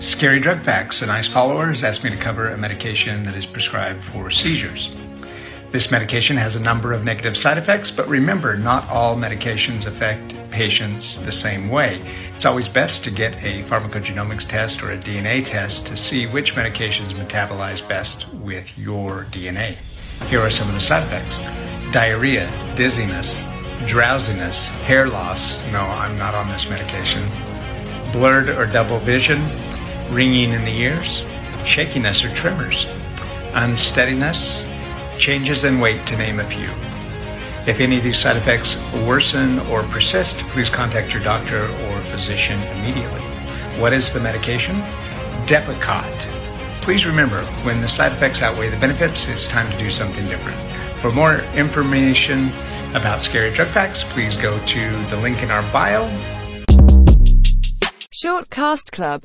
Scary Drug Facts. A nice follower has asked me to cover a medication that is prescribed for seizures. This medication has a number of negative side effects, but remember, not all medications affect patients the same way. It's always best to get a pharmacogenomics test or a DNA test to see which medications metabolize best with your DNA. Here are some of the side effects diarrhea, dizziness, drowsiness, hair loss. No, I'm not on this medication. Blurred or double vision, ringing in the ears, shakiness or tremors, unsteadiness, changes in weight, to name a few. If any of these side effects worsen or persist, please contact your doctor or physician immediately. What is the medication? Depakote. Please remember, when the side effects outweigh the benefits, it's time to do something different. For more information about scary drug facts, please go to the link in our bio. Shortcast Club